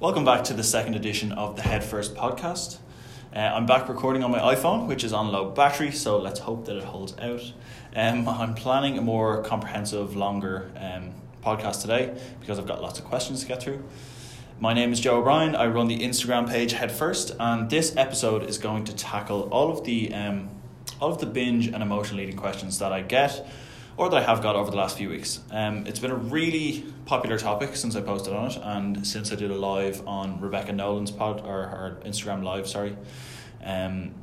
Welcome back to the second edition of the Head First podcast. Uh, I'm back recording on my iPhone, which is on low battery, so let's hope that it holds out. Um, I'm planning a more comprehensive, longer um, podcast today because I've got lots of questions to get through. My name is Joe O'Brien. I run the Instagram page Head First, and this episode is going to tackle all of the um, all of the binge and emotional leading questions that I get or that I have got over the last few weeks. Um, it's been a really popular topic since I posted on it, and since I did a live on Rebecca Nolan's pod or her Instagram live, sorry. Um,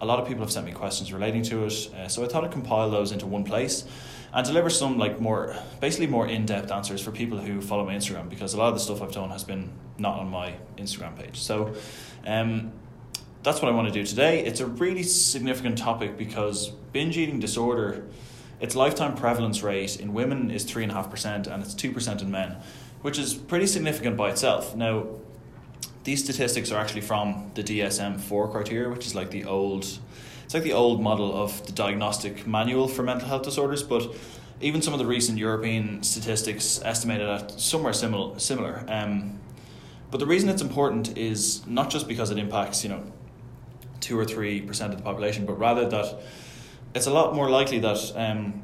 a lot of people have sent me questions relating to it, uh, so I thought I'd compile those into one place and deliver some like more, basically more in depth answers for people who follow my Instagram because a lot of the stuff I've done has been not on my Instagram page. So, um, that's what I want to do today. It's a really significant topic because binge eating disorder its lifetime prevalence rate in women is 3.5% and it's 2% in men, which is pretty significant by itself. Now, these statistics are actually from the DSM 4 criteria, which is like the old it's like the old model of the diagnostic manual for mental health disorders, but even some of the recent European statistics estimated at somewhere similar similar. Um, but the reason it's important is not just because it impacts, you know, two or three percent of the population, but rather that it's a lot more likely that um,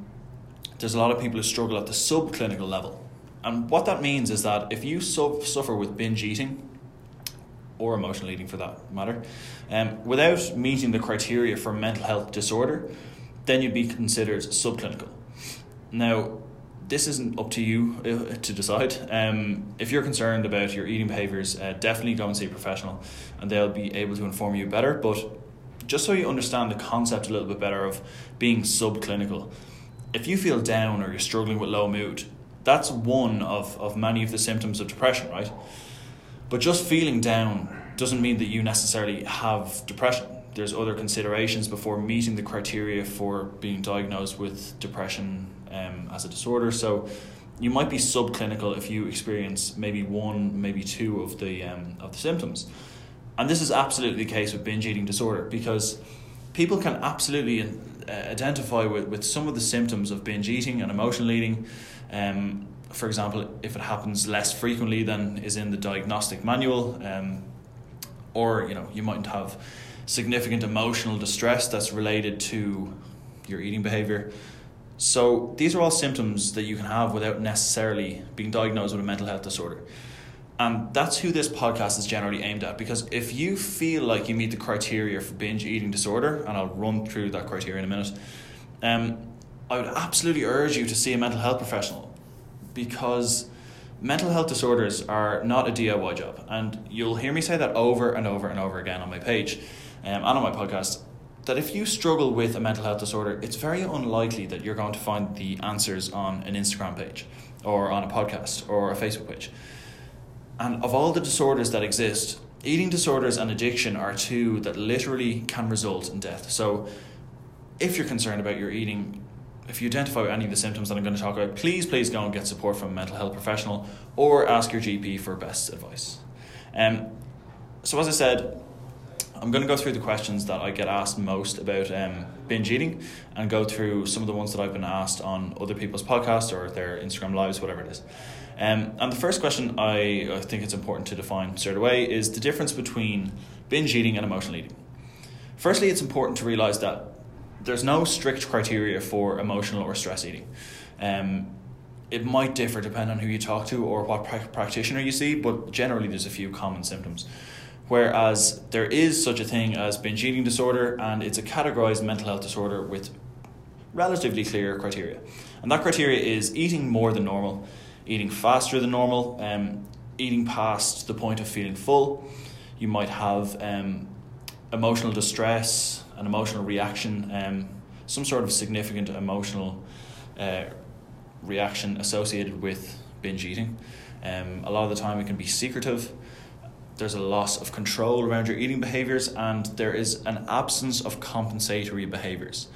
there's a lot of people who struggle at the subclinical level. And what that means is that if you su- suffer with binge eating, or emotional eating for that matter, um, without meeting the criteria for mental health disorder, then you'd be considered subclinical. Now, this isn't up to you uh, to decide. Um, if you're concerned about your eating behaviors, uh, definitely go and see a professional, and they'll be able to inform you better. But just so you understand the concept a little bit better of being subclinical, if you feel down or you're struggling with low mood, that's one of, of many of the symptoms of depression, right? But just feeling down doesn't mean that you necessarily have depression. There's other considerations before meeting the criteria for being diagnosed with depression um, as a disorder. So you might be subclinical if you experience maybe one, maybe two of the um, of the symptoms. And this is absolutely the case with binge eating disorder because people can absolutely uh, identify with, with some of the symptoms of binge eating and emotional eating. Um, for example, if it happens less frequently than is in the diagnostic manual, um, or you know, you mightn't have significant emotional distress that's related to your eating behavior. So these are all symptoms that you can have without necessarily being diagnosed with a mental health disorder. And that's who this podcast is generally aimed at. Because if you feel like you meet the criteria for binge eating disorder, and I'll run through that criteria in a minute, um, I would absolutely urge you to see a mental health professional because mental health disorders are not a DIY job. And you'll hear me say that over and over and over again on my page um, and on my podcast. That if you struggle with a mental health disorder, it's very unlikely that you're going to find the answers on an Instagram page or on a podcast or a Facebook page. And of all the disorders that exist, eating disorders and addiction are two that literally can result in death. So, if you're concerned about your eating, if you identify any of the symptoms that I'm going to talk about, please, please go and get support from a mental health professional or ask your GP for best advice. Um, so, as I said, I'm going to go through the questions that I get asked most about um, binge eating and go through some of the ones that I've been asked on other people's podcasts or their Instagram lives, whatever it is. Um, and the first question I, I think it's important to define straight away is the difference between binge eating and emotional eating. Firstly, it's important to realize that there's no strict criteria for emotional or stress eating. Um, it might differ depending on who you talk to or what pra- practitioner you see, but generally there's a few common symptoms. Whereas there is such a thing as binge eating disorder, and it's a categorized mental health disorder with relatively clear criteria. And that criteria is eating more than normal, eating faster than normal, um, eating past the point of feeling full. You might have um, emotional distress, an emotional reaction, um, some sort of significant emotional uh, reaction associated with binge eating. Um, a lot of the time, it can be secretive. There's a loss of control around your eating behaviors, and there is an absence of compensatory behaviors.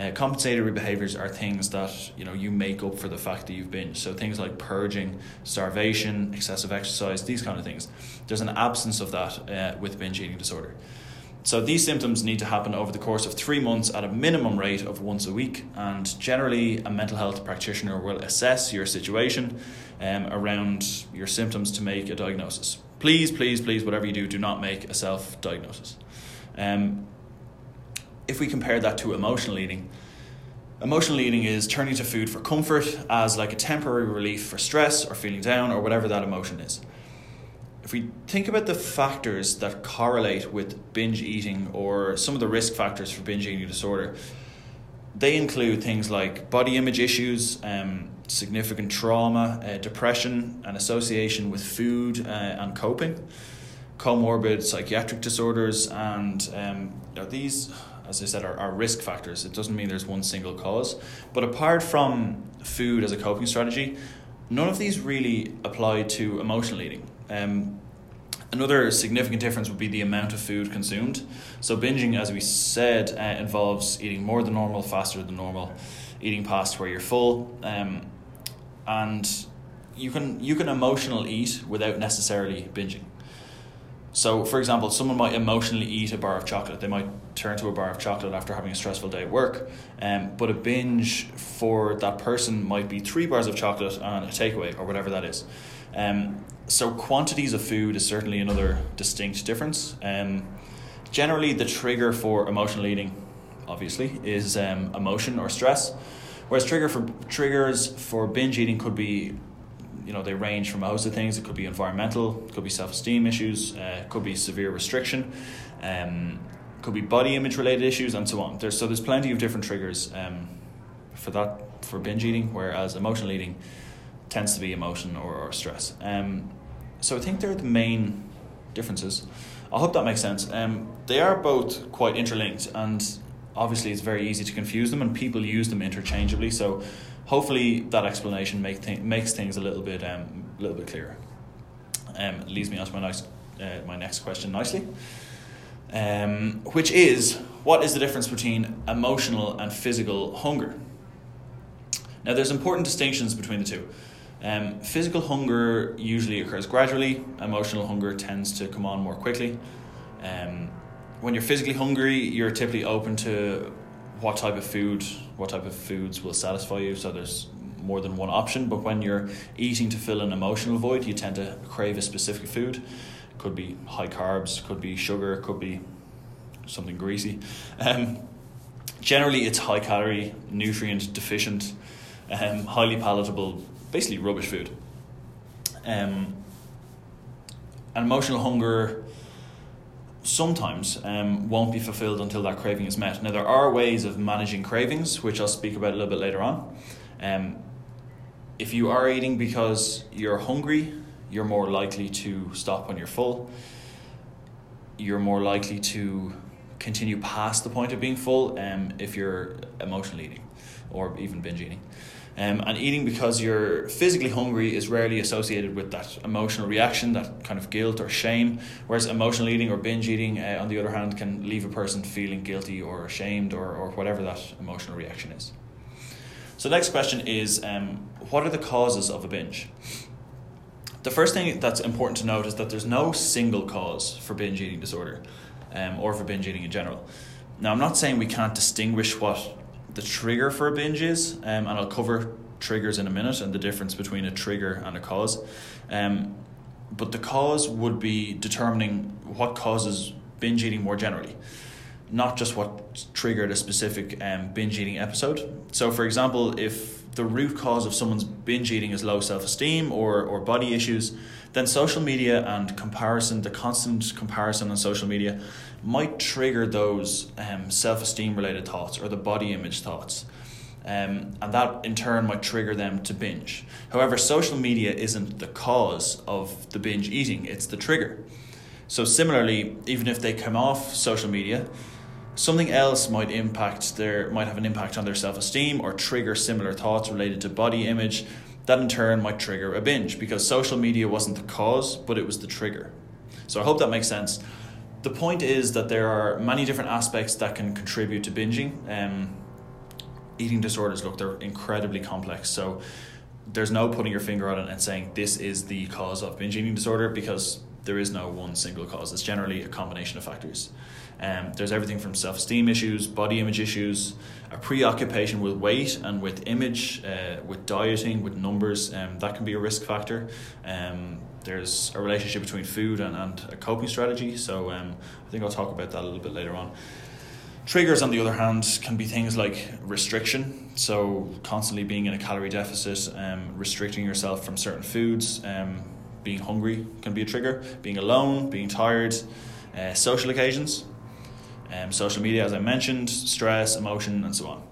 Uh, compensatory behaviors are things that you know you make up for the fact that you've binged. So things like purging, starvation, excessive exercise, these kind of things. There's an absence of that uh, with binge eating disorder. So these symptoms need to happen over the course of three months at a minimum rate of once a week, and generally a mental health practitioner will assess your situation um, around your symptoms to make a diagnosis. Please, please, please, whatever you do, do not make a self diagnosis. Um, if we compare that to emotional eating, emotional eating is turning to food for comfort as like a temporary relief for stress or feeling down or whatever that emotion is. If we think about the factors that correlate with binge eating or some of the risk factors for binge eating disorder, they include things like body image issues, um, significant trauma, uh, depression, and association with food uh, and coping, comorbid psychiatric disorders, and um, these, as I said, are, are risk factors. It doesn't mean there's one single cause. But apart from food as a coping strategy, none of these really apply to emotional eating. Um, Another significant difference would be the amount of food consumed. So, binging, as we said, uh, involves eating more than normal, faster than normal, eating past where you're full. Um, and you can you can emotional eat without necessarily binging. So, for example, someone might emotionally eat a bar of chocolate. They might turn to a bar of chocolate after having a stressful day at work. Um, but a binge for that person might be three bars of chocolate and a takeaway or whatever that is. Um, so, quantities of food is certainly another distinct difference. Um, generally, the trigger for emotional eating, obviously, is um, emotion or stress. Whereas trigger for triggers for binge eating could be, you know, they range from a host of things. It could be environmental, it could be self esteem issues, uh, could be severe restriction, um, could be body image related issues, and so on. There's so there's plenty of different triggers um, for that for binge eating. Whereas emotional eating tends to be emotion or, or stress. Um, so I think they're the main differences. I hope that makes sense. Um, they are both quite interlinked, and obviously it's very easy to confuse them and people use them interchangeably so hopefully that explanation make th- makes things a little bit um, a little bit clearer. Um, leads me on to my nice uh, my next question nicely. Um, which is what is the difference between emotional and physical hunger? Now there's important distinctions between the two. Um, physical hunger usually occurs gradually. Emotional hunger tends to come on more quickly. Um, when you're physically hungry, you're typically open to what type of food, what type of foods will satisfy you. So there's more than one option. But when you're eating to fill an emotional void, you tend to crave a specific food. Could be high carbs, could be sugar, could be something greasy. Um, generally, it's high calorie, nutrient deficient, um, highly palatable, basically rubbish food. Um, and emotional hunger sometimes um, won't be fulfilled until that craving is met. Now, there are ways of managing cravings, which I'll speak about a little bit later on. Um, if you are eating because you're hungry, you're more likely to stop when you're full. You're more likely to continue past the point of being full um, if you're emotional eating or even binge eating. Um, and eating because you're physically hungry is rarely associated with that emotional reaction, that kind of guilt or shame. Whereas emotional eating or binge eating, uh, on the other hand, can leave a person feeling guilty or ashamed or, or whatever that emotional reaction is. So, next question is um, what are the causes of a binge? The first thing that's important to note is that there's no single cause for binge eating disorder um, or for binge eating in general. Now, I'm not saying we can't distinguish what the trigger for a binge is, um, and I'll cover triggers in a minute and the difference between a trigger and a cause. Um, but the cause would be determining what causes binge eating more generally, not just what triggered a specific um, binge eating episode. So, for example, if the root cause of someone's binge eating is low self esteem or, or body issues, then social media and comparison, the constant comparison on social media, might trigger those um, self esteem related thoughts or the body image thoughts. Um, and that in turn might trigger them to binge. However, social media isn't the cause of the binge eating, it's the trigger. So, similarly, even if they come off social media, something else might impact their might have an impact on their self-esteem or trigger similar thoughts related to body image that in turn might trigger a binge because social media wasn't the cause but it was the trigger so i hope that makes sense the point is that there are many different aspects that can contribute to binging. Um, eating disorders, look, they're incredibly complex. So there's no putting your finger on it and saying this is the cause of binge eating disorder because there is no one single cause. It's generally a combination of factors. Um, there's everything from self esteem issues, body image issues, a preoccupation with weight and with image, uh, with dieting, with numbers. Um, that can be a risk factor. Um, there's a relationship between food and, and a coping strategy. So um, I think I'll talk about that a little bit later on. Triggers, on the other hand, can be things like restriction. So constantly being in a calorie deficit, um, restricting yourself from certain foods, um, being hungry can be a trigger. Being alone, being tired, uh, social occasions, um, social media, as I mentioned, stress, emotion, and so on.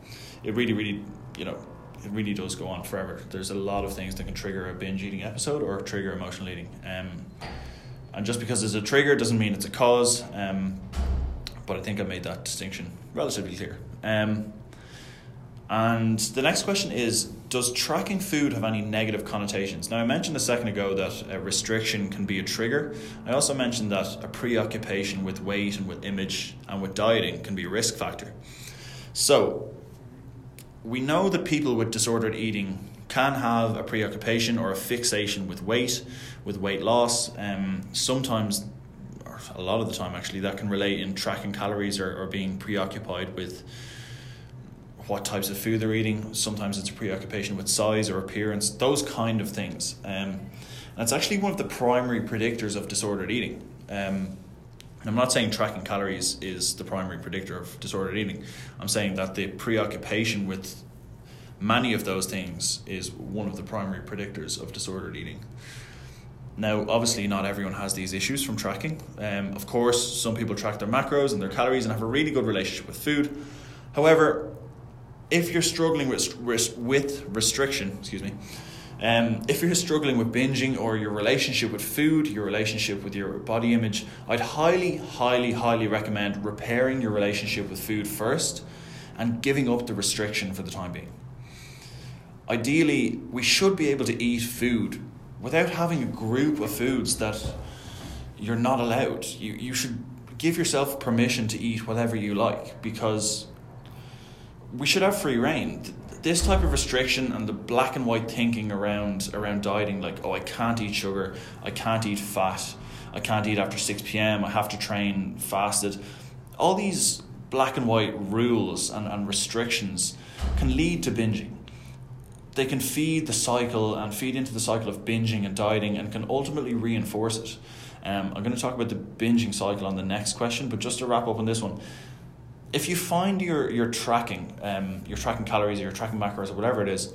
It really, really, you know, it really does go on forever. There's a lot of things that can trigger a binge eating episode or trigger emotional eating. Um, and just because there's a trigger doesn't mean it's a cause. Um, but I think I made that distinction relatively clear. Um, and the next question is Does tracking food have any negative connotations? Now, I mentioned a second ago that a restriction can be a trigger. I also mentioned that a preoccupation with weight and with image and with dieting can be a risk factor. So, we know that people with disordered eating can have a preoccupation or a fixation with weight, with weight loss. Um, sometimes, or a lot of the time actually, that can relate in tracking calories or, or being preoccupied with what types of food they're eating. Sometimes it's a preoccupation with size or appearance, those kind of things. Um, and it's actually one of the primary predictors of disordered eating. Um, I'm not saying tracking calories is the primary predictor of disordered eating. I'm saying that the preoccupation with many of those things is one of the primary predictors of disordered eating. Now, obviously, not everyone has these issues from tracking. Um, of course, some people track their macros and their calories and have a really good relationship with food. However, if you're struggling with, with restriction, excuse me, um, if you're struggling with binging or your relationship with food, your relationship with your body image, I'd highly, highly, highly recommend repairing your relationship with food first and giving up the restriction for the time being. Ideally, we should be able to eat food without having a group of foods that you're not allowed. You, you should give yourself permission to eat whatever you like because we should have free rein. This type of restriction and the black and white thinking around around dieting, like oh I can't eat sugar, I can't eat fat, I can't eat after six p.m. I have to train fasted. All these black and white rules and, and restrictions can lead to binging. They can feed the cycle and feed into the cycle of binging and dieting and can ultimately reinforce it. Um, I'm going to talk about the binging cycle on the next question, but just to wrap up on this one, if you find you're, you're tracking, um, you're tracking calories or you're tracking macros or whatever it is,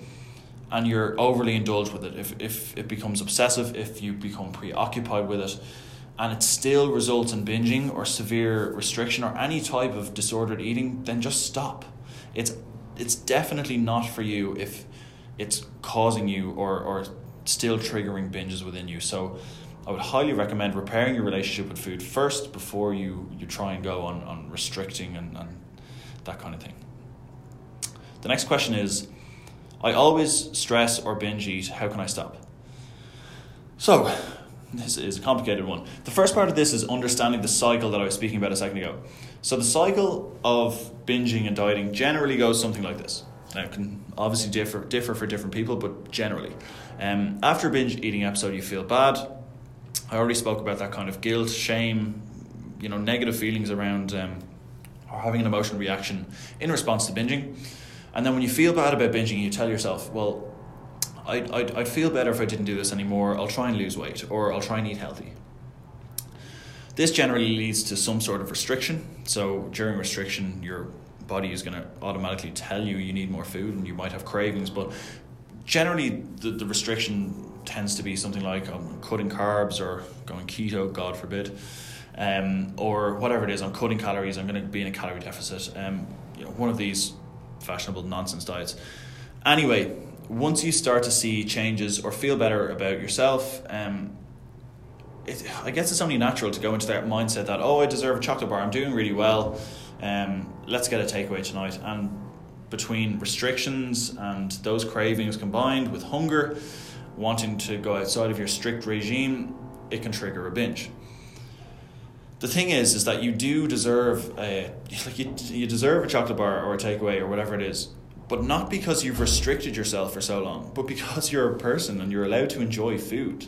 and you're overly indulged with it, if, if it becomes obsessive, if you become preoccupied with it, and it still results in binging or severe restriction or any type of disordered eating, then just stop. It's it's definitely not for you if it's causing you or, or still triggering binges within you. So I would highly recommend repairing your relationship with food first before you, you try and go on, on restricting and, and that kind of thing. The next question is I always stress or binge eat. How can I stop? So, this is a complicated one. The first part of this is understanding the cycle that I was speaking about a second ago. So, the cycle of binging and dieting generally goes something like this. Now, it can obviously differ, differ for different people, but generally. Um, after a binge eating episode, you feel bad, I already spoke about that kind of guilt, shame, you know, negative feelings around um, or having an emotional reaction in response to binging. And then when you feel bad about binging, you tell yourself, well, I'd, I'd, I'd feel better if I didn't do this anymore. I'll try and lose weight or I'll try and eat healthy. This generally leads to some sort of restriction. So during restriction, your body is going to automatically tell you you need more food and you might have cravings. But generally, the, the restriction tends to be something like I'm cutting carbs or going keto, God forbid, um, or whatever it is. I'm cutting calories. I'm going to be in a calorie deficit. Um, you know, one of these fashionable nonsense diets. Anyway, once you start to see changes or feel better about yourself, um, it, I guess it's only natural to go into that mindset that oh, I deserve a chocolate bar. I'm doing really well. Um, let's get a takeaway tonight. And between restrictions and those cravings combined with hunger, wanting to go outside of your strict regime, it can trigger a binge. The thing is, is that you do deserve a like you, you deserve a chocolate bar or a takeaway or whatever it is, but not because you've restricted yourself for so long, but because you're a person and you're allowed to enjoy food.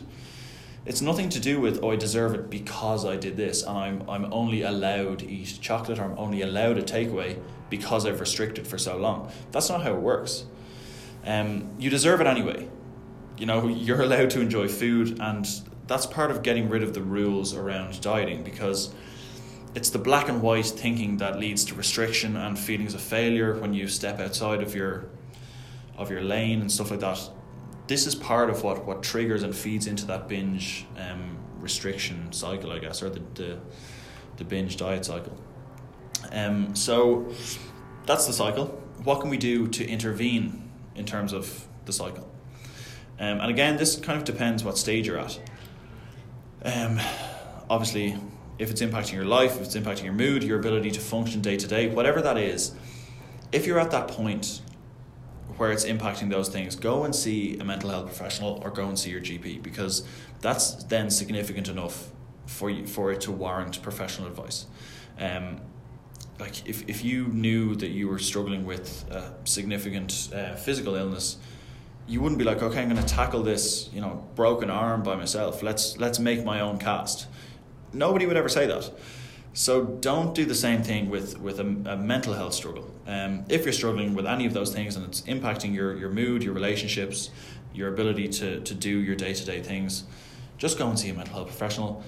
It's nothing to do with oh I deserve it because I did this and I'm I'm only allowed to eat chocolate or I'm only allowed a takeaway because I've restricted for so long. That's not how it works. Um, you deserve it anyway you know you're allowed to enjoy food and that's part of getting rid of the rules around dieting because it's the black and white thinking that leads to restriction and feelings of failure when you step outside of your of your lane and stuff like that. This is part of what, what triggers and feeds into that binge um, restriction cycle, I guess, or the, the, the binge diet cycle. Um, so that's the cycle. What can we do to intervene in terms of the cycle? Um, and again, this kind of depends what stage you're at. Um, obviously, if it's impacting your life, if it's impacting your mood, your ability to function day to day, whatever that is, if you're at that point where it's impacting those things, go and see a mental health professional or go and see your GP because that's then significant enough for you, for it to warrant professional advice. Um, like if, if you knew that you were struggling with a significant uh, physical illness, you wouldn't be like, okay, I'm going to tackle this, you know, broken arm by myself. Let's let's make my own cast. Nobody would ever say that. So don't do the same thing with with a, a mental health struggle. Um, if you're struggling with any of those things and it's impacting your your mood, your relationships, your ability to to do your day to day things, just go and see a mental health professional.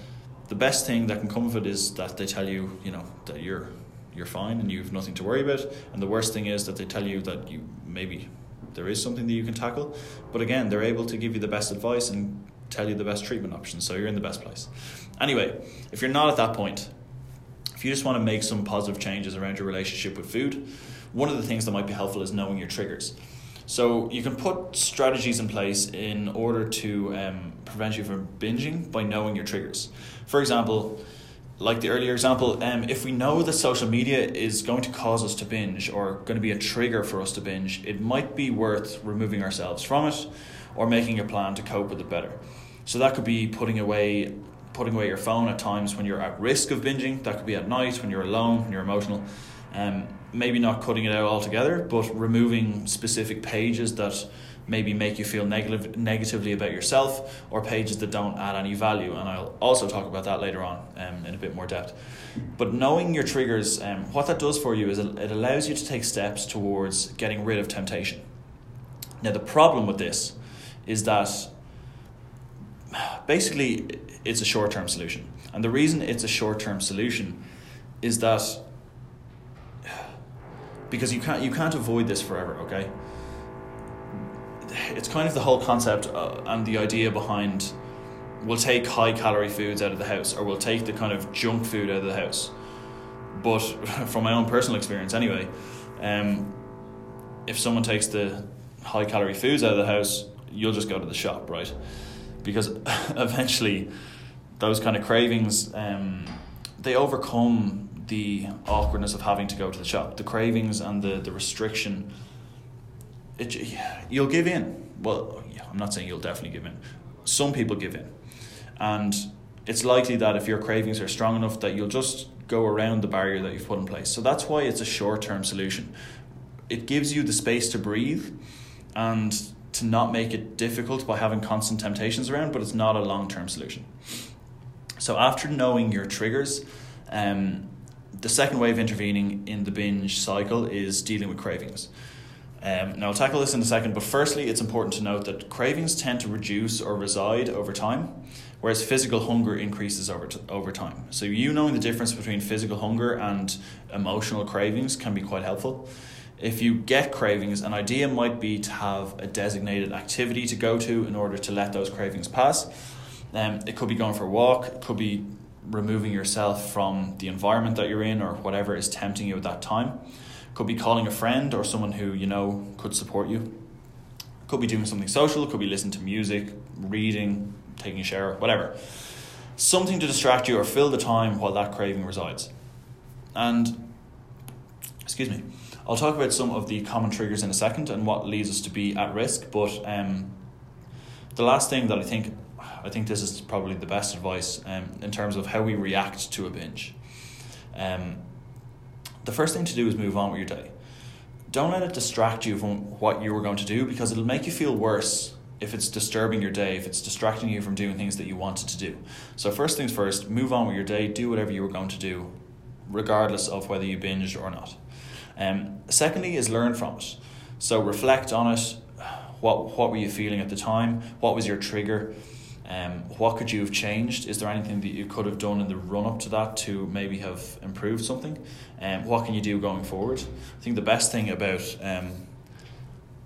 The best thing that can come of it is that they tell you, you know, that you're you're fine and you've nothing to worry about. And the worst thing is that they tell you that you maybe there is something that you can tackle. But again, they're able to give you the best advice and tell you the best treatment options. So you're in the best place. Anyway, if you're not at that point, if you just want to make some positive changes around your relationship with food, one of the things that might be helpful is knowing your triggers. So you can put strategies in place in order to um, prevent you from binging by knowing your triggers. For example, like the earlier example, um, if we know that social media is going to cause us to binge or going to be a trigger for us to binge, it might be worth removing ourselves from it or making a plan to cope with it better. So that could be putting away putting away your phone at times when you're at risk of binging. That could be at night when you're alone, when you're emotional. Um, maybe not cutting it out altogether, but removing specific pages that maybe make you feel negative, negatively about yourself or pages that don't add any value. And I'll also talk about that later on um, in a bit more depth. But knowing your triggers, um, what that does for you is it allows you to take steps towards getting rid of temptation. Now, the problem with this is that basically it's a short term solution. And the reason it's a short term solution is that because you can't you can't avoid this forever, okay? It's kind of the whole concept uh, and the idea behind we'll take high calorie foods out of the house or we'll take the kind of junk food out of the house. But from my own personal experience, anyway, um, if someone takes the high calorie foods out of the house, you'll just go to the shop, right? Because eventually, those kind of cravings, um, they overcome the awkwardness of having to go to the shop. The cravings and the, the restriction it, you'll give in. Well, I'm not saying you'll definitely give in. Some people give in. And it's likely that if your cravings are strong enough that you'll just go around the barrier that you've put in place. So that's why it's a short term solution. It gives you the space to breathe and to not make it difficult by having constant temptations around, but it's not a long term solution. So after knowing your triggers, um, the second way of intervening in the binge cycle is dealing with cravings. Um, now, I'll tackle this in a second, but firstly, it's important to note that cravings tend to reduce or reside over time, whereas physical hunger increases over, t- over time. So, you knowing the difference between physical hunger and emotional cravings can be quite helpful. If you get cravings, an idea might be to have a designated activity to go to in order to let those cravings pass. Um, it could be going for a walk, it could be removing yourself from the environment that you're in or whatever is tempting you at that time. Could be calling a friend or someone who you know could support you. Could be doing something social, could be listening to music, reading, taking a shower, whatever. Something to distract you or fill the time while that craving resides. And, excuse me, I'll talk about some of the common triggers in a second and what leads us to be at risk, but um, the last thing that I think I think this is probably the best advice um, in terms of how we react to a binge. Um, the first thing to do is move on with your day. Don't let it distract you from what you were going to do because it'll make you feel worse if it's disturbing your day, if it's distracting you from doing things that you wanted to do. So, first things first, move on with your day, do whatever you were going to do, regardless of whether you binged or not. Um, secondly, is learn from it. So, reflect on it. What, what were you feeling at the time? What was your trigger? Um, what could you have changed? Is there anything that you could have done in the run up to that to maybe have improved something? Um, what can you do going forward? I think the best thing about um,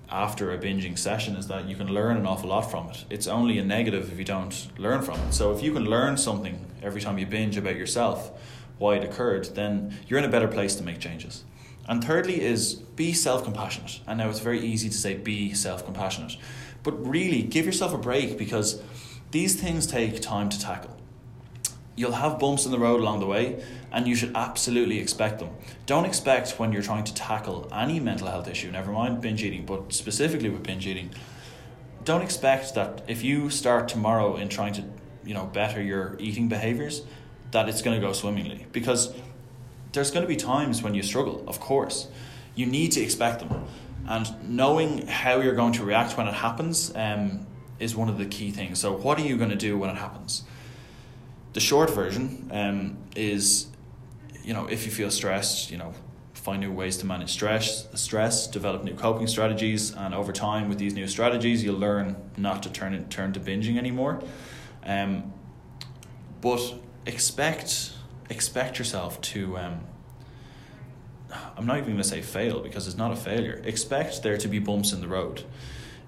after a binging session is that you can learn an awful lot from it. It's only a negative if you don't learn from it. So if you can learn something every time you binge about yourself, why it occurred, then you're in a better place to make changes. And thirdly is be self compassionate. And now it's very easy to say be self compassionate, but really give yourself a break because these things take time to tackle. You'll have bumps in the road along the way, and you should absolutely expect them. Don't expect when you're trying to tackle any mental health issue, never mind binge eating, but specifically with binge eating, don't expect that if you start tomorrow in trying to, you know, better your eating behaviors, that it's going to go swimmingly because there's going to be times when you struggle, of course. You need to expect them. And knowing how you're going to react when it happens um, is one of the key things. So, what are you going to do when it happens? The short version um, is, you know, if you feel stressed, you know, find new ways to manage stress, stress, develop new coping strategies, and over time, with these new strategies, you'll learn not to turn it, turn to binging anymore. Um, but expect expect yourself to. Um, I'm not even going to say fail because it's not a failure. Expect there to be bumps in the road.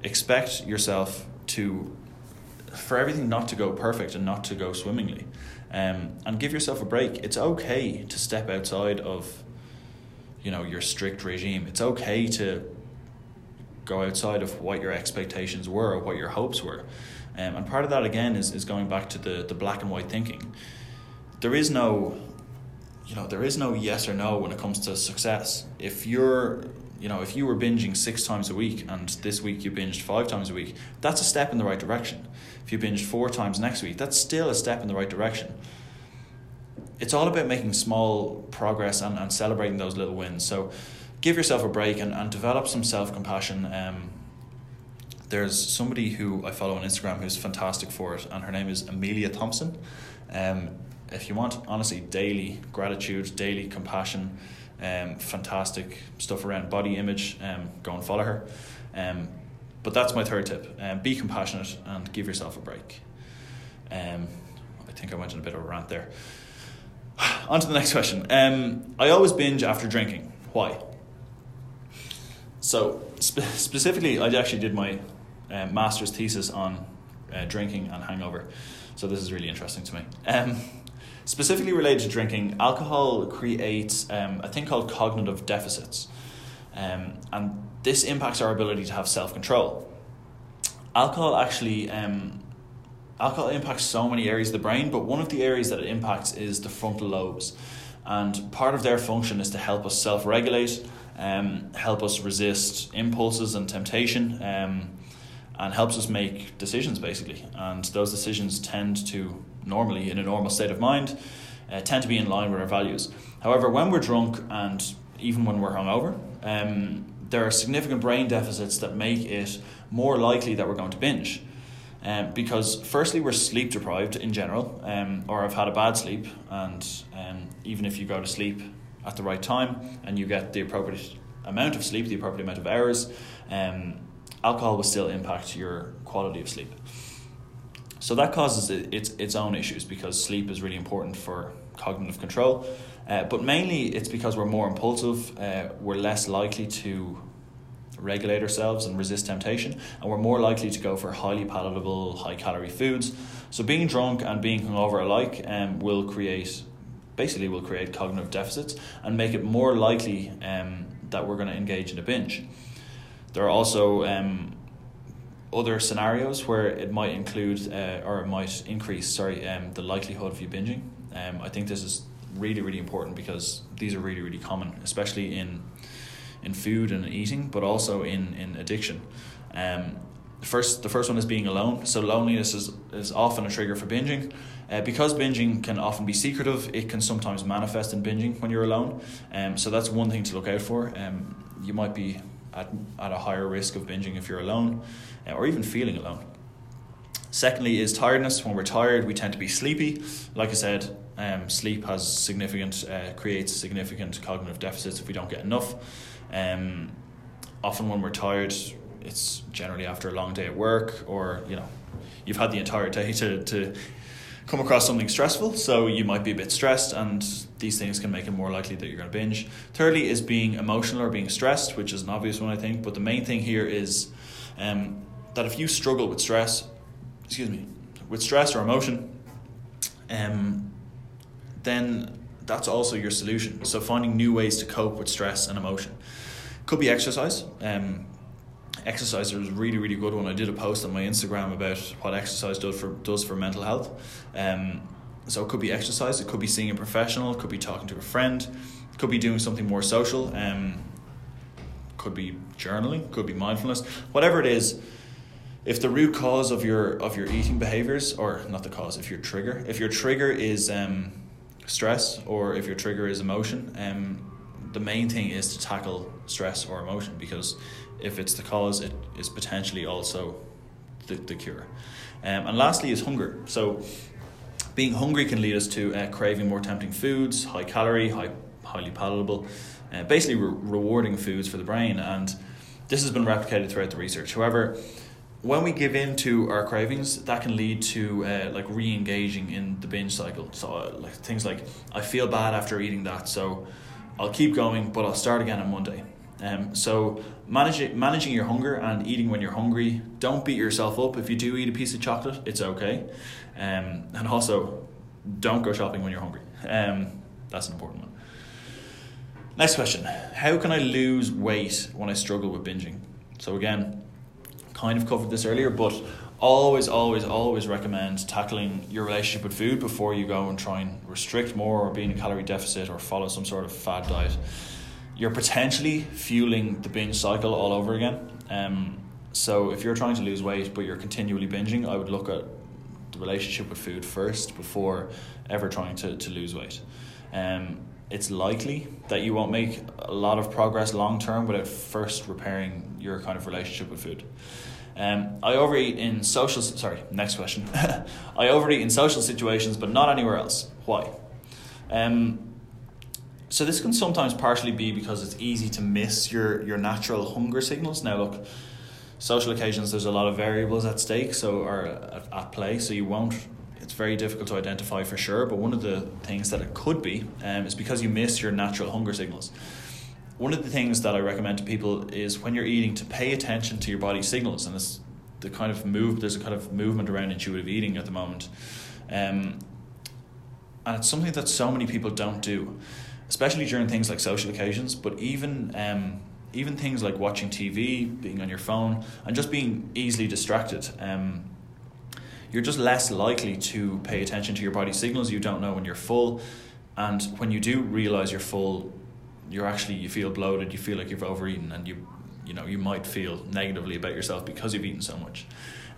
Expect yourself to for everything not to go perfect and not to go swimmingly. Um, and give yourself a break. It's okay to step outside of you know your strict regime. It's okay to go outside of what your expectations were or what your hopes were. Um, and part of that again is, is going back to the, the black and white thinking. There is no you know, there is no yes or no when it comes to success. If you're you know, if you were binging six times a week and this week you binged five times a week, that's a step in the right direction. If you binged four times next week, that's still a step in the right direction. It's all about making small progress and, and celebrating those little wins. So give yourself a break and, and develop some self compassion. Um, there's somebody who I follow on Instagram who's fantastic for it, and her name is Amelia Thompson. Um, if you want, honestly, daily gratitude, daily compassion, um, fantastic stuff around body image. Um, go and follow her. Um, but that's my third tip. Um, be compassionate and give yourself a break. Um, I think I went on a bit of a rant there. on to the next question. Um, I always binge after drinking. Why? So spe- specifically, I actually did my uh, master's thesis on uh, drinking and hangover. So this is really interesting to me. Um, Specifically related to drinking, alcohol creates um, a thing called cognitive deficits. Um, and this impacts our ability to have self control. Alcohol actually um, alcohol impacts so many areas of the brain, but one of the areas that it impacts is the frontal lobes. And part of their function is to help us self regulate, um, help us resist impulses and temptation, um, and helps us make decisions basically. And those decisions tend to normally in a normal state of mind uh, tend to be in line with our values. However, when we're drunk and even when we're hungover, um, there are significant brain deficits that make it more likely that we're going to binge. Um, because firstly, we're sleep deprived in general, um, or have had a bad sleep, and um, even if you go to sleep at the right time and you get the appropriate amount of sleep, the appropriate amount of hours, um, alcohol will still impact your quality of sleep. So that causes its its own issues because sleep is really important for cognitive control. Uh, but mainly it's because we're more impulsive, uh, we're less likely to regulate ourselves and resist temptation, and we're more likely to go for highly palatable, high calorie foods. So being drunk and being hungover alike um, will create, basically, will create cognitive deficits and make it more likely um, that we're going to engage in a binge. There are also um, other scenarios where it might include uh, or it might increase sorry um, the likelihood of you binging. Um, I think this is really really important because these are really really common especially in in food and eating but also in in addiction. Um, the first the first one is being alone. So loneliness is, is often a trigger for binging. Uh, because binging can often be secretive it can sometimes manifest in binging when you're alone. Um, so that's one thing to look out for. Um, you might be at, at a higher risk of binging if you're alone uh, or even feeling alone. Secondly, is tiredness. When we're tired, we tend to be sleepy. Like I said, um, sleep has significant uh, creates significant cognitive deficits if we don't get enough. Um, often when we're tired, it's generally after a long day at work, or you know you've had the entire day to, to come across something stressful, so you might be a bit stressed, and these things can make it more likely that you're going to binge. Thirdly, is being emotional or being stressed, which is an obvious one, I think. But the main thing here is um, that if you struggle with stress, excuse me, with stress or emotion, um, then that's also your solution. So finding new ways to cope with stress and emotion could be exercise. Um, exercise is a really really good one. I did a post on my Instagram about what exercise does for does for mental health. Um, so it could be exercise, it could be seeing a professional, it could be talking to a friend, it could be doing something more social. Um, could be journaling, could be mindfulness, whatever it is. If the root cause of your of your eating behaviors, or not the cause, if your trigger, if your trigger is um, stress, or if your trigger is emotion, um, the main thing is to tackle stress or emotion because if it's the cause, it is potentially also the, the cure. Um, and lastly is hunger. So being hungry can lead us to uh, craving more tempting foods, high calorie, high, highly palatable, uh, basically re- rewarding foods for the brain. And this has been replicated throughout the research. However, when we give in to our cravings, that can lead to uh, like re-engaging in the binge cycle. So uh, like things like I feel bad after eating that, so I'll keep going, but I'll start again on Monday. Um, so managing managing your hunger and eating when you're hungry. Don't beat yourself up if you do eat a piece of chocolate. It's okay, um, and also don't go shopping when you're hungry. Um, that's an important one. Next question: How can I lose weight when I struggle with binging? So again, kind of covered this earlier, but always, always, always recommend tackling your relationship with food before you go and try and restrict more or be in a calorie deficit or follow some sort of fad diet you're potentially fueling the binge cycle all over again. Um, so if you're trying to lose weight but you're continually binging, I would look at the relationship with food first before ever trying to, to lose weight. Um, it's likely that you won't make a lot of progress long term without first repairing your kind of relationship with food. Um, I overeat in social. Sorry, next question. I overeat in social situations, but not anywhere else. Why? Um, so this can sometimes partially be because it's easy to miss your, your natural hunger signals. Now look, social occasions there's a lot of variables at stake so or at, at play so you won't it's very difficult to identify for sure but one of the things that it could be um, is because you miss your natural hunger signals one of the things that i recommend to people is when you're eating to pay attention to your body signals and it's the kind of move there's a kind of movement around intuitive eating at the moment um, and it's something that so many people don't do especially during things like social occasions, but even um, even things like watching TV, being on your phone, and just being easily distracted. Um, you're just less likely to pay attention to your body signals. You don't know when you're full, and when you do realize you're full, you're actually you feel bloated. You feel like you've overeaten, and you you know you might feel negatively about yourself because you've eaten so much.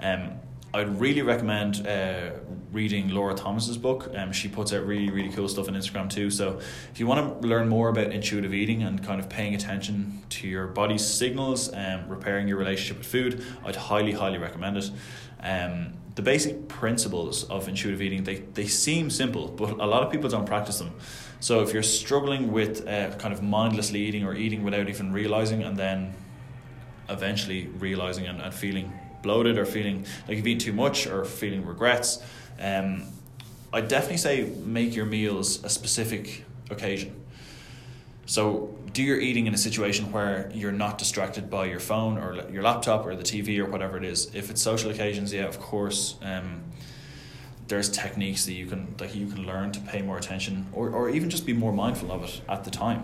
Um, I'd really recommend uh, reading Laura Thomas's book. Um, she puts out really, really cool stuff on Instagram too. So if you want to learn more about intuitive eating and kind of paying attention to your body's signals and repairing your relationship with food, I'd highly, highly recommend it. Um, the basic principles of intuitive eating, they, they seem simple, but a lot of people don't practice them. So if you're struggling with uh, kind of mindlessly eating or eating without even realizing and then eventually realizing and, and feeling bloated or feeling like you've eaten too much or feeling regrets, um, I definitely say make your meals a specific occasion. So do your eating in a situation where you're not distracted by your phone or your laptop or the TV or whatever it is. If it's social occasions, yeah, of course. Um, there's techniques that you can that you can learn to pay more attention or, or even just be more mindful of it at the time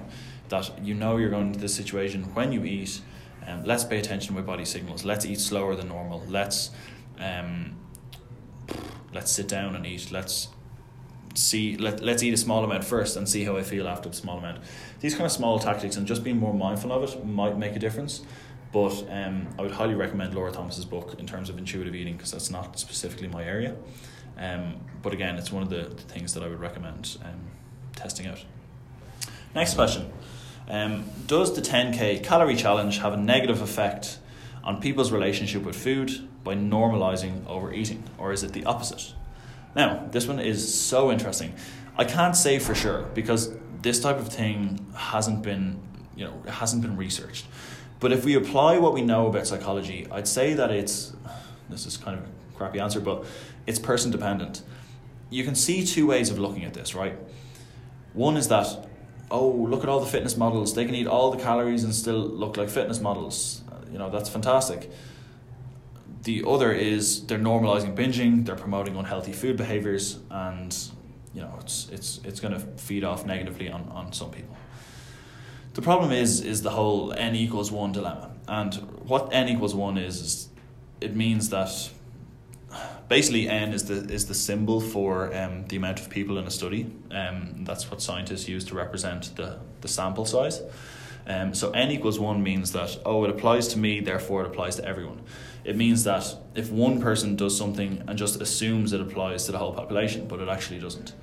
that you know you're going to this situation when you eat um, let's pay attention with body signals. Let's eat slower than normal. Let's um, let's sit down and eat. Let's see. Let let's eat a small amount first and see how I feel after the small amount. These kind of small tactics and just being more mindful of it might make a difference. But um, I would highly recommend Laura Thomas's book in terms of intuitive eating because that's not specifically my area. Um, but again, it's one of the, the things that I would recommend um, testing out. Next question. Um, does the 10k calorie challenge have a negative effect on people's relationship with food by normalizing overeating, or is it the opposite? Now, this one is so interesting. I can't say for sure because this type of thing hasn't been, you know, hasn't been researched. But if we apply what we know about psychology, I'd say that it's this is kind of a crappy answer, but it's person dependent. You can see two ways of looking at this, right? One is that, oh, look at all the fitness models. They can eat all the calories and still look like fitness models. Uh, you know, that's fantastic. The other is they're normalizing binging, they're promoting unhealthy food behaviors, and you know, it's it's it's going to feed off negatively on, on some people. The problem is is the whole n equals one dilemma, and what n equals one is, is it means that basically n is the is the symbol for um, the amount of people in a study. Um, that's what scientists use to represent the the sample size. Um, so n equals one means that oh it applies to me, therefore it applies to everyone. It means that if one person does something and just assumes it applies to the whole population, but it actually doesn't.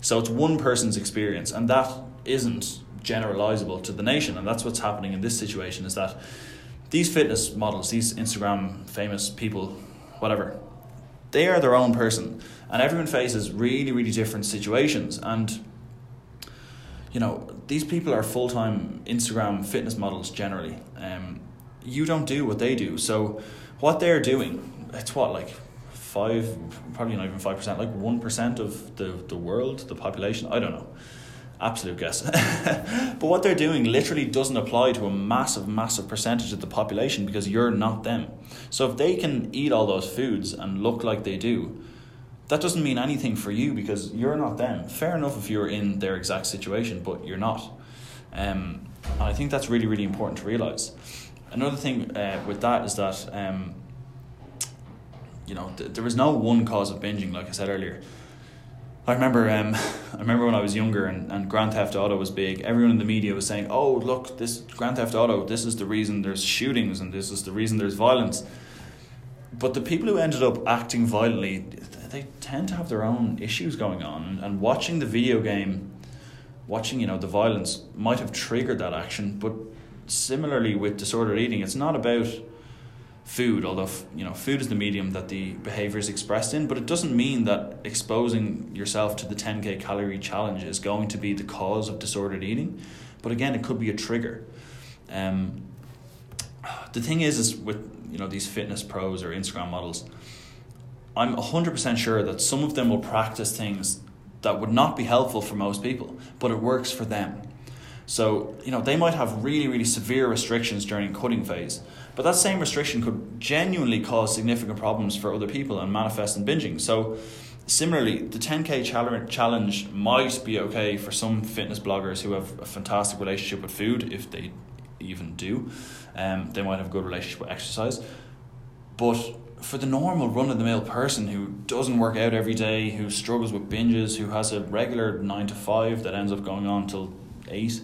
So it's one person's experience, and that isn't generalizable to the nation, and that's what's happening in this situation. Is that these fitness models, these Instagram famous people, whatever, they are their own person, and everyone faces really, really different situations, and you know, these people are full time Instagram fitness models generally. Um, you don't do what they do. So, what they're doing, it's what, like five, probably not even 5%, like 1% of the, the world, the population? I don't know. Absolute guess. but what they're doing literally doesn't apply to a massive, massive percentage of the population because you're not them. So, if they can eat all those foods and look like they do, that doesn't mean anything for you because you're not them. Fair enough if you're in their exact situation, but you're not. Um, and I think that's really, really important to realize. Another thing uh, with that is that, um, you know, th- there is no one cause of binging, like I said earlier. I remember, um, I remember when I was younger and, and Grand Theft Auto was big. Everyone in the media was saying, "Oh, look, this Grand Theft Auto. This is the reason there's shootings, and this is the reason there's violence." But the people who ended up acting violently, they tend to have their own issues going on, and watching the video game, watching you know the violence might have triggered that action. But similarly with disordered eating, it's not about food, although you know food is the medium that the behavior is expressed in. But it doesn't mean that exposing yourself to the ten k calorie challenge is going to be the cause of disordered eating. But again, it could be a trigger. Um, the thing is, is with you know these fitness pros or Instagram models I'm 100% sure that some of them will practice things that would not be helpful for most people, but it works for them. So, you know, they might have really, really severe restrictions during cutting phase, but that same restriction could genuinely cause significant problems for other people and manifest in binging. So, similarly, the 10k challenge might be okay for some fitness bloggers who have a fantastic relationship with food, if they even do. Um, they might have a good relationship with exercise. But for the normal run of the mill person who doesn't work out every day, who struggles with binges, who has a regular nine to five that ends up going on till eight,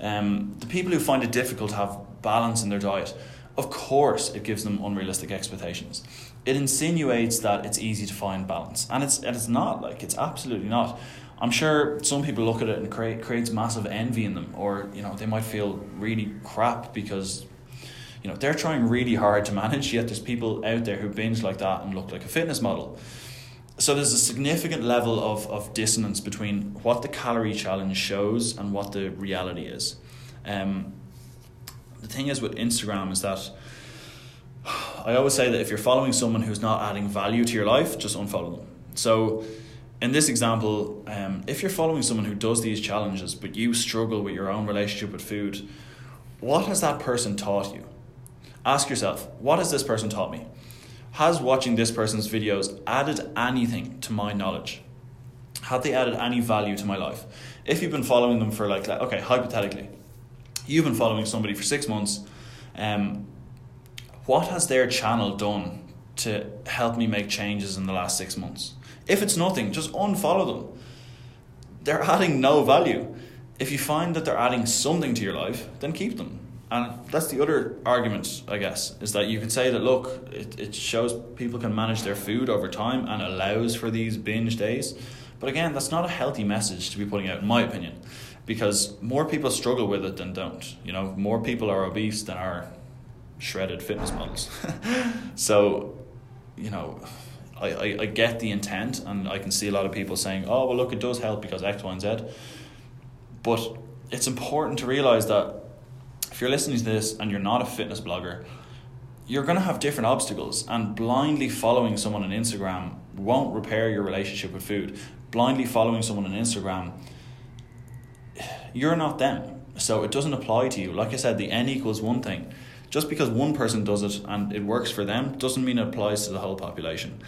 um, the people who find it difficult to have balance in their diet, of course, it gives them unrealistic expectations. It insinuates that it's easy to find balance, and it's and it's not. Like it's absolutely not. I'm sure some people look at it and create creates massive envy in them, or you know they might feel really crap because you know they're trying really hard to manage yet there's people out there who binge like that and look like a fitness model so there's a significant level of, of dissonance between what the calorie challenge shows and what the reality is. Um, the thing is with instagram is that i always say that if you're following someone who's not adding value to your life just unfollow them. So in this example um, if you're following someone who does these challenges but you struggle with your own relationship with food what has that person taught you? Ask yourself, what has this person taught me? Has watching this person's videos added anything to my knowledge? Have they added any value to my life? If you've been following them for like, okay, hypothetically, you've been following somebody for six months, um, what has their channel done to help me make changes in the last six months? If it's nothing, just unfollow them. They're adding no value. If you find that they're adding something to your life, then keep them. And that's the other argument, I guess, is that you can say that look, it, it shows people can manage their food over time and allows for these binge days. But again, that's not a healthy message to be putting out, in my opinion, because more people struggle with it than don't. You know, more people are obese than are shredded fitness models. so, you know, I, I, I get the intent, and I can see a lot of people saying, oh, well, look, it does help because X, Y, and Z. But it's important to realize that if you're listening to this and you're not a fitness blogger, you're going to have different obstacles, and blindly following someone on Instagram won't repair your relationship with food. Blindly following someone on Instagram, you're not them. So it doesn't apply to you. Like I said, the n equals one thing. Just because one person does it and it works for them doesn't mean it applies to the whole population.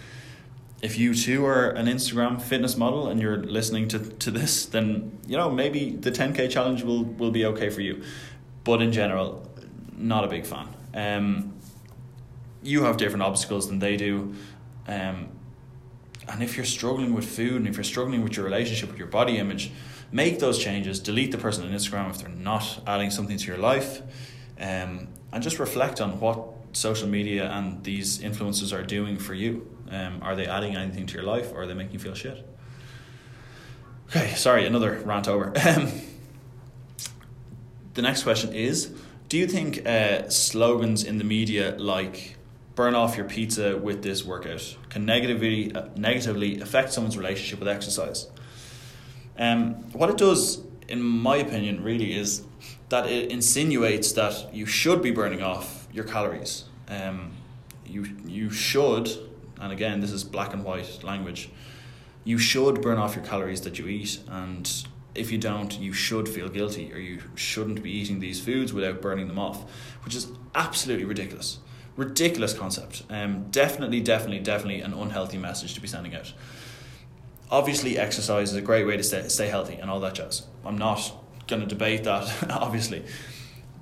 If you too are an Instagram fitness model and you're listening to, to this, then you know maybe the 10k challenge will, will be okay for you. But in general, not a big fan. Um, you have different obstacles than they do. Um, and if you're struggling with food and if you're struggling with your relationship with your body image, make those changes. Delete the person on Instagram if they're not adding something to your life. Um, and just reflect on what social media and these influencers are doing for you. Um, are they adding anything to your life or are they making you feel shit? Okay, sorry, another rant over. The next question is Do you think uh, slogans in the media like burn off your pizza with this workout can negatively, uh, negatively affect someone's relationship with exercise? Um, what it does, in my opinion, really is that it insinuates that you should be burning off your calories. Um, you you should, and again, this is black and white language. You should burn off your calories that you eat, and if you don't, you should feel guilty, or you shouldn't be eating these foods without burning them off, which is absolutely ridiculous. Ridiculous concept. Um, definitely, definitely, definitely an unhealthy message to be sending out. Obviously, exercise is a great way to stay, stay healthy and all that jazz. I'm not going to debate that, obviously.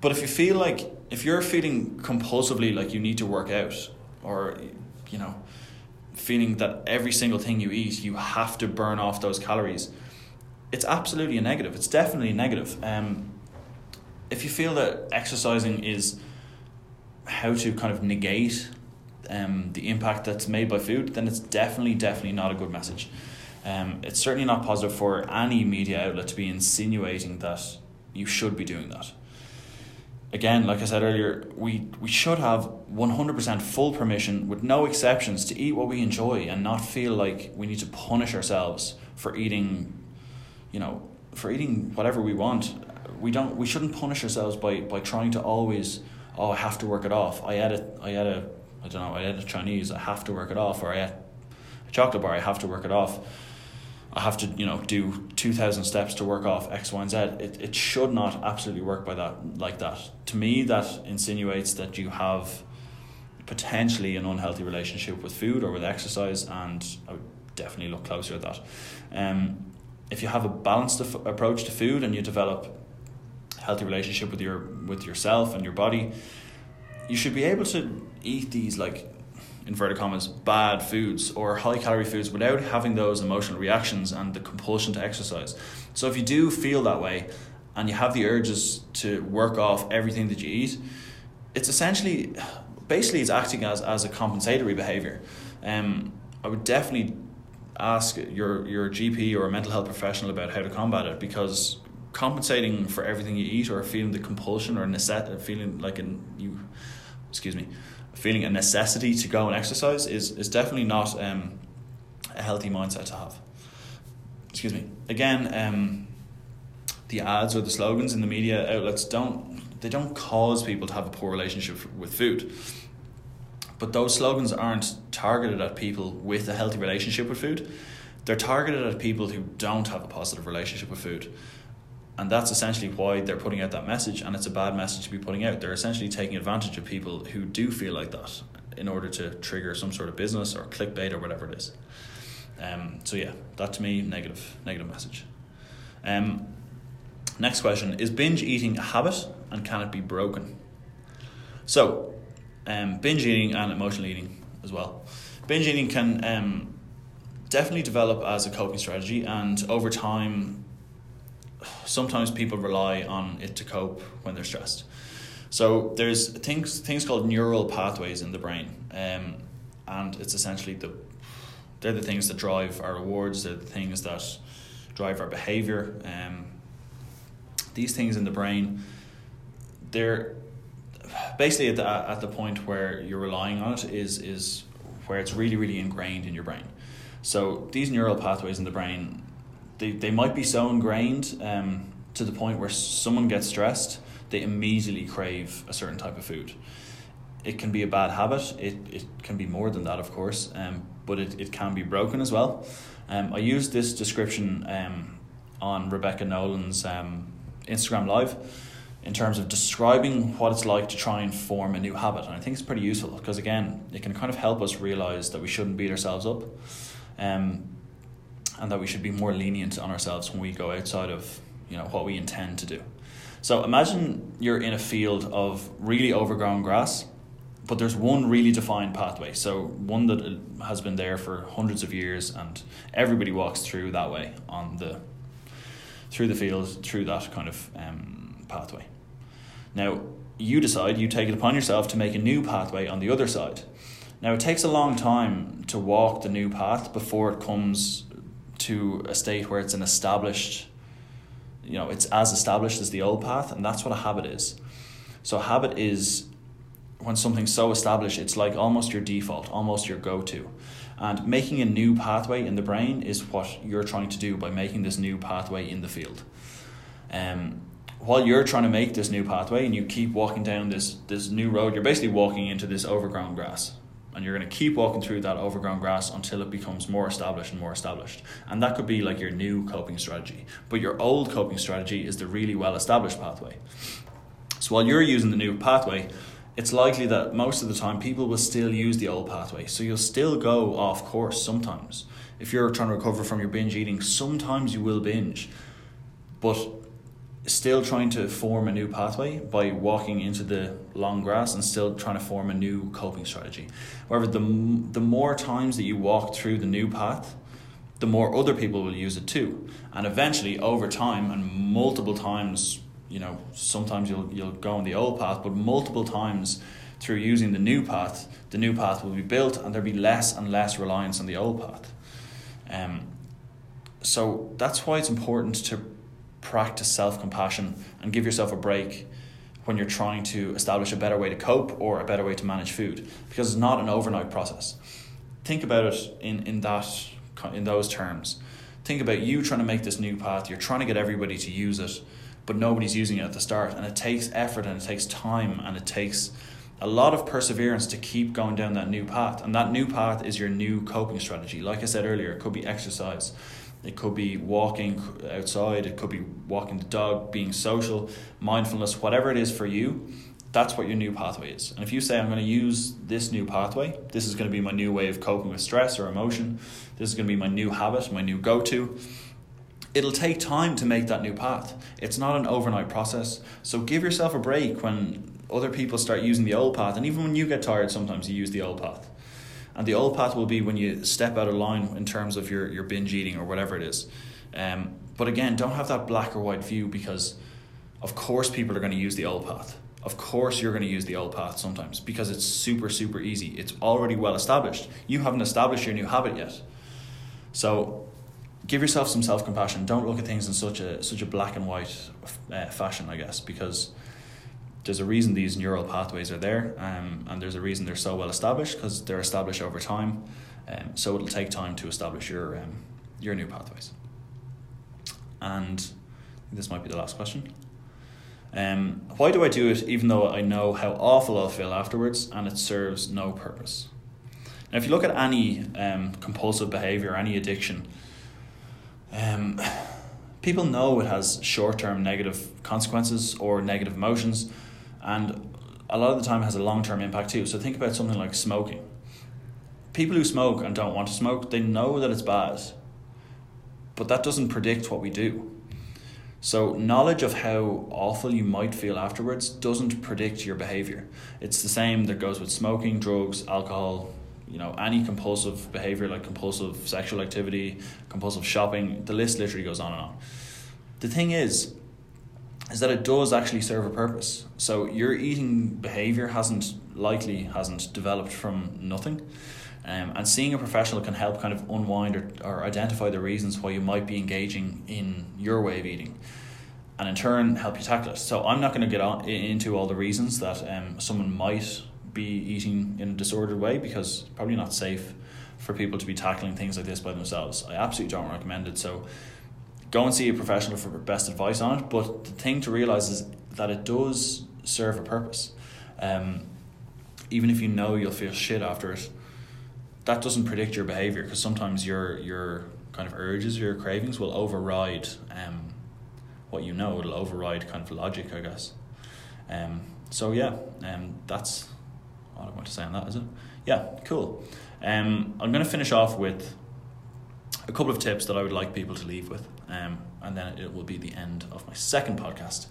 But if you feel like, if you're feeling compulsively like you need to work out, or, you know, feeling that every single thing you eat, you have to burn off those calories, it's absolutely a negative. It's definitely a negative. Um, if you feel that exercising is how to kind of negate um, the impact that's made by food, then it's definitely, definitely not a good message. Um, it's certainly not positive for any media outlet to be insinuating that you should be doing that. Again, like I said earlier, we, we should have 100% full permission with no exceptions to eat what we enjoy and not feel like we need to punish ourselves for eating, you know, for eating whatever we want. We don't we shouldn't punish ourselves by, by trying to always oh I have to work it off. I a I ate a I don't know, I ate a Chinese, I have to work it off, or I ate a chocolate bar, I have to work it off I have to, you know, do 2,000 steps to work off X, Y, and Z. It, it should not absolutely work by that, like that. To me, that insinuates that you have potentially an unhealthy relationship with food or with exercise, and I would definitely look closer at that. Um, if you have a balanced approach to food and you develop a healthy relationship with your with yourself and your body, you should be able to eat these like inverted commas, bad foods or high calorie foods without having those emotional reactions and the compulsion to exercise. So if you do feel that way and you have the urges to work off everything that you eat, it's essentially, basically, it's acting as, as a compensatory behavior. Um, I would definitely ask your, your GP or a mental health professional about how to combat it because compensating for everything you eat or feeling the compulsion or necessity, feeling like an, you, excuse me, feeling a necessity to go and exercise is, is definitely not um, a healthy mindset to have. Excuse me. Again, um, the ads or the slogans in the media outlets don't they don't cause people to have a poor relationship with food. But those slogans aren't targeted at people with a healthy relationship with food. They're targeted at people who don't have a positive relationship with food. And that's essentially why they're putting out that message and it's a bad message to be putting out. They're essentially taking advantage of people who do feel like that in order to trigger some sort of business or clickbait or whatever it is. Um, so yeah that to me negative negative message. Um, next question. Is binge eating a habit and can it be broken? So um, binge eating and emotional eating as well binge eating can um, definitely develop as a coping strategy and over time sometimes people rely on it to cope when they're stressed. So there's things things called neural pathways in the brain, um, and it's essentially the they're the things that drive our rewards. They're the things that drive our behavior. Um, these things in the brain, they're basically at the at the point where you're relying on it is is where it's really really ingrained in your brain. So these neural pathways in the brain they, they might be so ingrained um, to the point where someone gets stressed, they immediately crave a certain type of food. it can be a bad habit. It, it can be more than that, of course, um, but it, it can be broken as well. Um, I used this description um, on Rebecca Nolan's um, Instagram Live in terms of describing what it's like to try and form a new habit. And I think it's pretty useful because, again, it can kind of help us realize that we shouldn't beat ourselves up um, and that we should be more lenient on ourselves when we go outside of you know what we intend to do. So imagine you're in a field of really overgrown grass, but there's one really defined pathway. So one that has been there for hundreds of years, and everybody walks through that way on the through the field through that kind of um, pathway. Now you decide you take it upon yourself to make a new pathway on the other side. Now it takes a long time to walk the new path before it comes to a state where it's an established you know it's as established as the old path and that's what a habit is. So habit is when something's so established it's like almost your default almost your go-to. And making a new pathway in the brain is what you're trying to do by making this new pathway in the field. Um, while you're trying to make this new pathway and you keep walking down this this new road you're basically walking into this overgrown grass and you're going to keep walking through that overgrown grass until it becomes more established and more established. And that could be like your new coping strategy. But your old coping strategy is the really well established pathway. So while you're using the new pathway, it's likely that most of the time people will still use the old pathway. So you'll still go off course sometimes. If you're trying to recover from your binge eating, sometimes you will binge. But still trying to form a new pathway by walking into the long grass and still trying to form a new coping strategy. However, the, the more times that you walk through the new path, the more other people will use it too. And eventually, over time and multiple times, you know, sometimes you'll, you'll go on the old path, but multiple times through using the new path, the new path will be built and there'll be less and less reliance on the old path. Um, so that's why it's important to practice self compassion and give yourself a break when you're trying to establish a better way to cope or a better way to manage food because it's not an overnight process. Think about it in, in that in those terms. Think about you trying to make this new path, you're trying to get everybody to use it, but nobody's using it at the start. And it takes effort and it takes time and it takes a lot of perseverance to keep going down that new path. And that new path is your new coping strategy. Like I said earlier, it could be exercise, it could be walking outside, it could be walking the dog, being social, mindfulness, whatever it is for you, that's what your new pathway is. And if you say, I'm going to use this new pathway, this is going to be my new way of coping with stress or emotion, this is going to be my new habit, my new go to, it'll take time to make that new path. It's not an overnight process. So give yourself a break when other people start using the old path. And even when you get tired, sometimes you use the old path. And the old path will be when you step out of line in terms of your, your binge eating or whatever it is. Um, but again, don't have that black or white view because, of course, people are going to use the old path. Of course, you're going to use the old path sometimes because it's super, super easy. It's already well established. You haven't established your new habit yet. So give yourself some self compassion. Don't look at things in such a such a black and white uh, fashion, I guess, because there's a reason these neural pathways are there, um, and there's a reason they're so well established because they're established over time. Um, so it'll take time to establish your um, your new pathways. And this might be the last question. Um, why do I do it even though I know how awful I'll feel afterwards and it serves no purpose? Now, if you look at any um, compulsive behavior, any addiction, um, people know it has short term negative consequences or negative emotions and a lot of the time has a long term impact too. So think about something like smoking. People who smoke and don't want to smoke, they know that it's bad, but that doesn't predict what we do. So, knowledge of how awful you might feel afterwards doesn't predict your behavior. It's the same that goes with smoking, drugs, alcohol, you know, any compulsive behavior like compulsive sexual activity, compulsive shopping, the list literally goes on and on. The thing is, is that it does actually serve a purpose. So your eating behavior hasn't likely hasn't developed from nothing. Um, and seeing a professional can help kind of unwind or, or identify the reasons why you might be engaging in your way of eating and in turn help you tackle it. So I'm not going to get on into all the reasons that um, someone might be eating in a disordered way because it's probably not safe for people to be tackling things like this by themselves. I absolutely don't recommend it. So go and see a professional for best advice on it. But the thing to realize is that it does serve a purpose. Um, even if you know you'll feel shit after it, that doesn't predict your behavior because sometimes your your kind of urges, your cravings will override um, what you know. It'll override kind of logic, I guess. Um, so yeah, um, that's all I want to say on that, is it? Yeah, cool. Um, I'm going to finish off with a couple of tips that I would like people to leave with, um, and then it will be the end of my second podcast.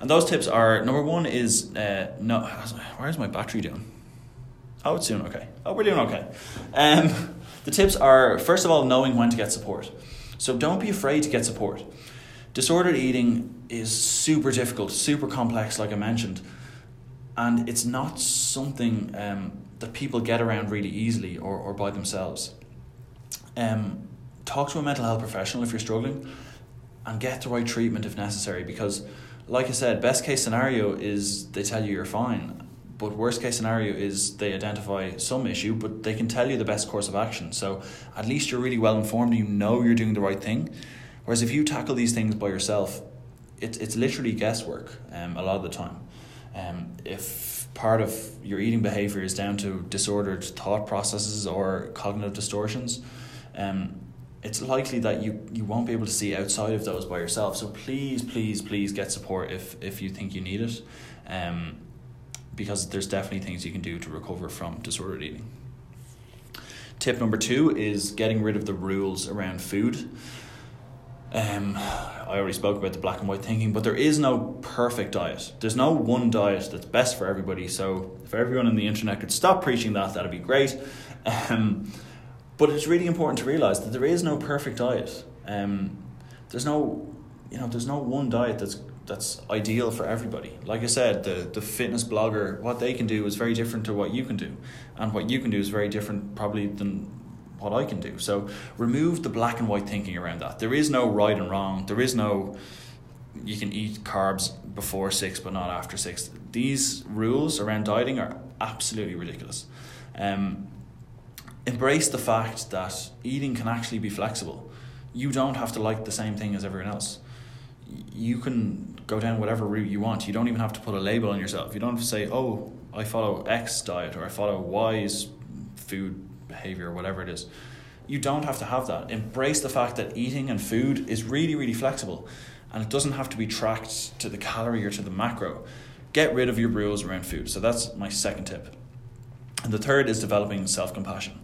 And those tips are number one is uh, no. Where's my battery doing? Oh, it's doing okay. Oh, we're doing okay. Um, the tips are first of all knowing when to get support. So don't be afraid to get support. Disordered eating is super difficult, super complex, like I mentioned, and it's not something um, that people get around really easily or, or by themselves. Um, talk to a mental health professional if you're struggling and get the right treatment if necessary because like I said, best case scenario is they tell you you're fine. But worst case scenario is they identify some issue, but they can tell you the best course of action. So at least you're really well informed, and you know you're doing the right thing. Whereas if you tackle these things by yourself, it's it's literally guesswork um, a lot of the time. Um, if part of your eating behavior is down to disordered thought processes or cognitive distortions, um, it's likely that you, you won't be able to see outside of those by yourself. So please, please, please get support if, if you think you need it. Um, because there's definitely things you can do to recover from disordered eating. Tip number two is getting rid of the rules around food. Um, I already spoke about the black and white thinking, but there is no perfect diet. There's no one diet that's best for everybody. So if everyone on the internet could stop preaching that, that'd be great. Um, but it's really important to realize that there is no perfect diet. Um, there's no, you know, there's no one diet that's that's ideal for everybody. Like I said, the the fitness blogger, what they can do is very different to what you can do, and what you can do is very different probably than what I can do. So remove the black and white thinking around that. There is no right and wrong. There is no you can eat carbs before six but not after six. These rules around dieting are absolutely ridiculous. Um, embrace the fact that eating can actually be flexible. You don't have to like the same thing as everyone else. You can go down whatever route you want. You don't even have to put a label on yourself. You don't have to say, oh, I follow X diet or I follow Y's food behavior or whatever it is. You don't have to have that. Embrace the fact that eating and food is really, really flexible and it doesn't have to be tracked to the calorie or to the macro. Get rid of your rules around food. So that's my second tip. And the third is developing self compassion.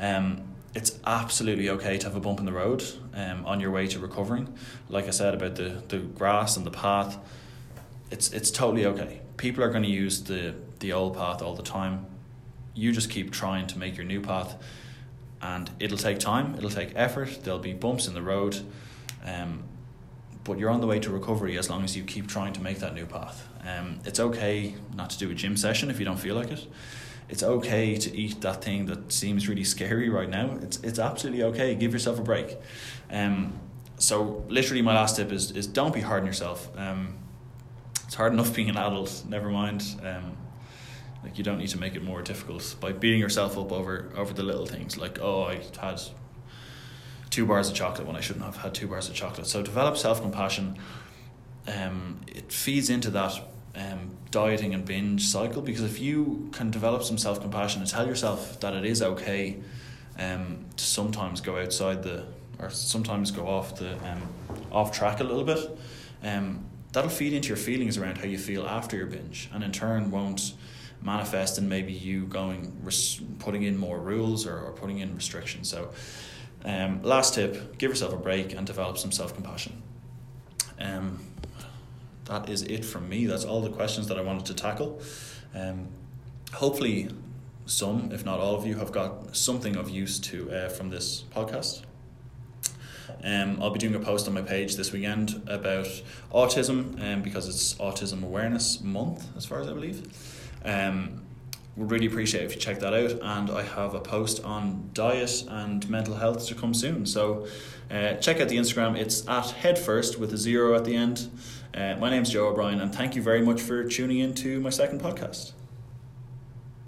Um, it's absolutely okay to have a bump in the road um, on your way to recovering. Like I said about the, the grass and the path, it's it's totally okay. People are going to use the the old path all the time. You just keep trying to make your new path, and it'll take time. It'll take effort. There'll be bumps in the road, um, but you're on the way to recovery as long as you keep trying to make that new path. Um, it's okay not to do a gym session if you don't feel like it it's okay to eat that thing that seems really scary right now. It's it's absolutely okay. Give yourself a break. Um, so literally, my last tip is is don't be hard on yourself. Um, it's hard enough being an adult. Never mind. Um, like you don't need to make it more difficult by beating yourself up over over the little things. Like oh, I had two bars of chocolate when I shouldn't have had two bars of chocolate. So develop self compassion. Um, it feeds into that um, dieting and binge cycle because if you can develop some self compassion and tell yourself that it is okay um, to sometimes go outside the or sometimes go off the um, off track a little bit, um, that'll feed into your feelings around how you feel after your binge, and in turn won't manifest in maybe you going res- putting in more rules or, or putting in restrictions. So, um, last tip: give yourself a break and develop some self compassion. Um, that is it from me. That's all the questions that I wanted to tackle. Um, hopefully, some, if not all of you, have got something of use to uh, from this podcast. Um, I'll be doing a post on my page this weekend about autism um, because it's Autism Awareness Month, as far as I believe. Um, would really appreciate if you check that out. And I have a post on diet and mental health to come soon. So uh, check out the Instagram. It's at headfirst with a zero at the end. Uh, my name's Joe O'Brien, and thank you very much for tuning in to my second podcast.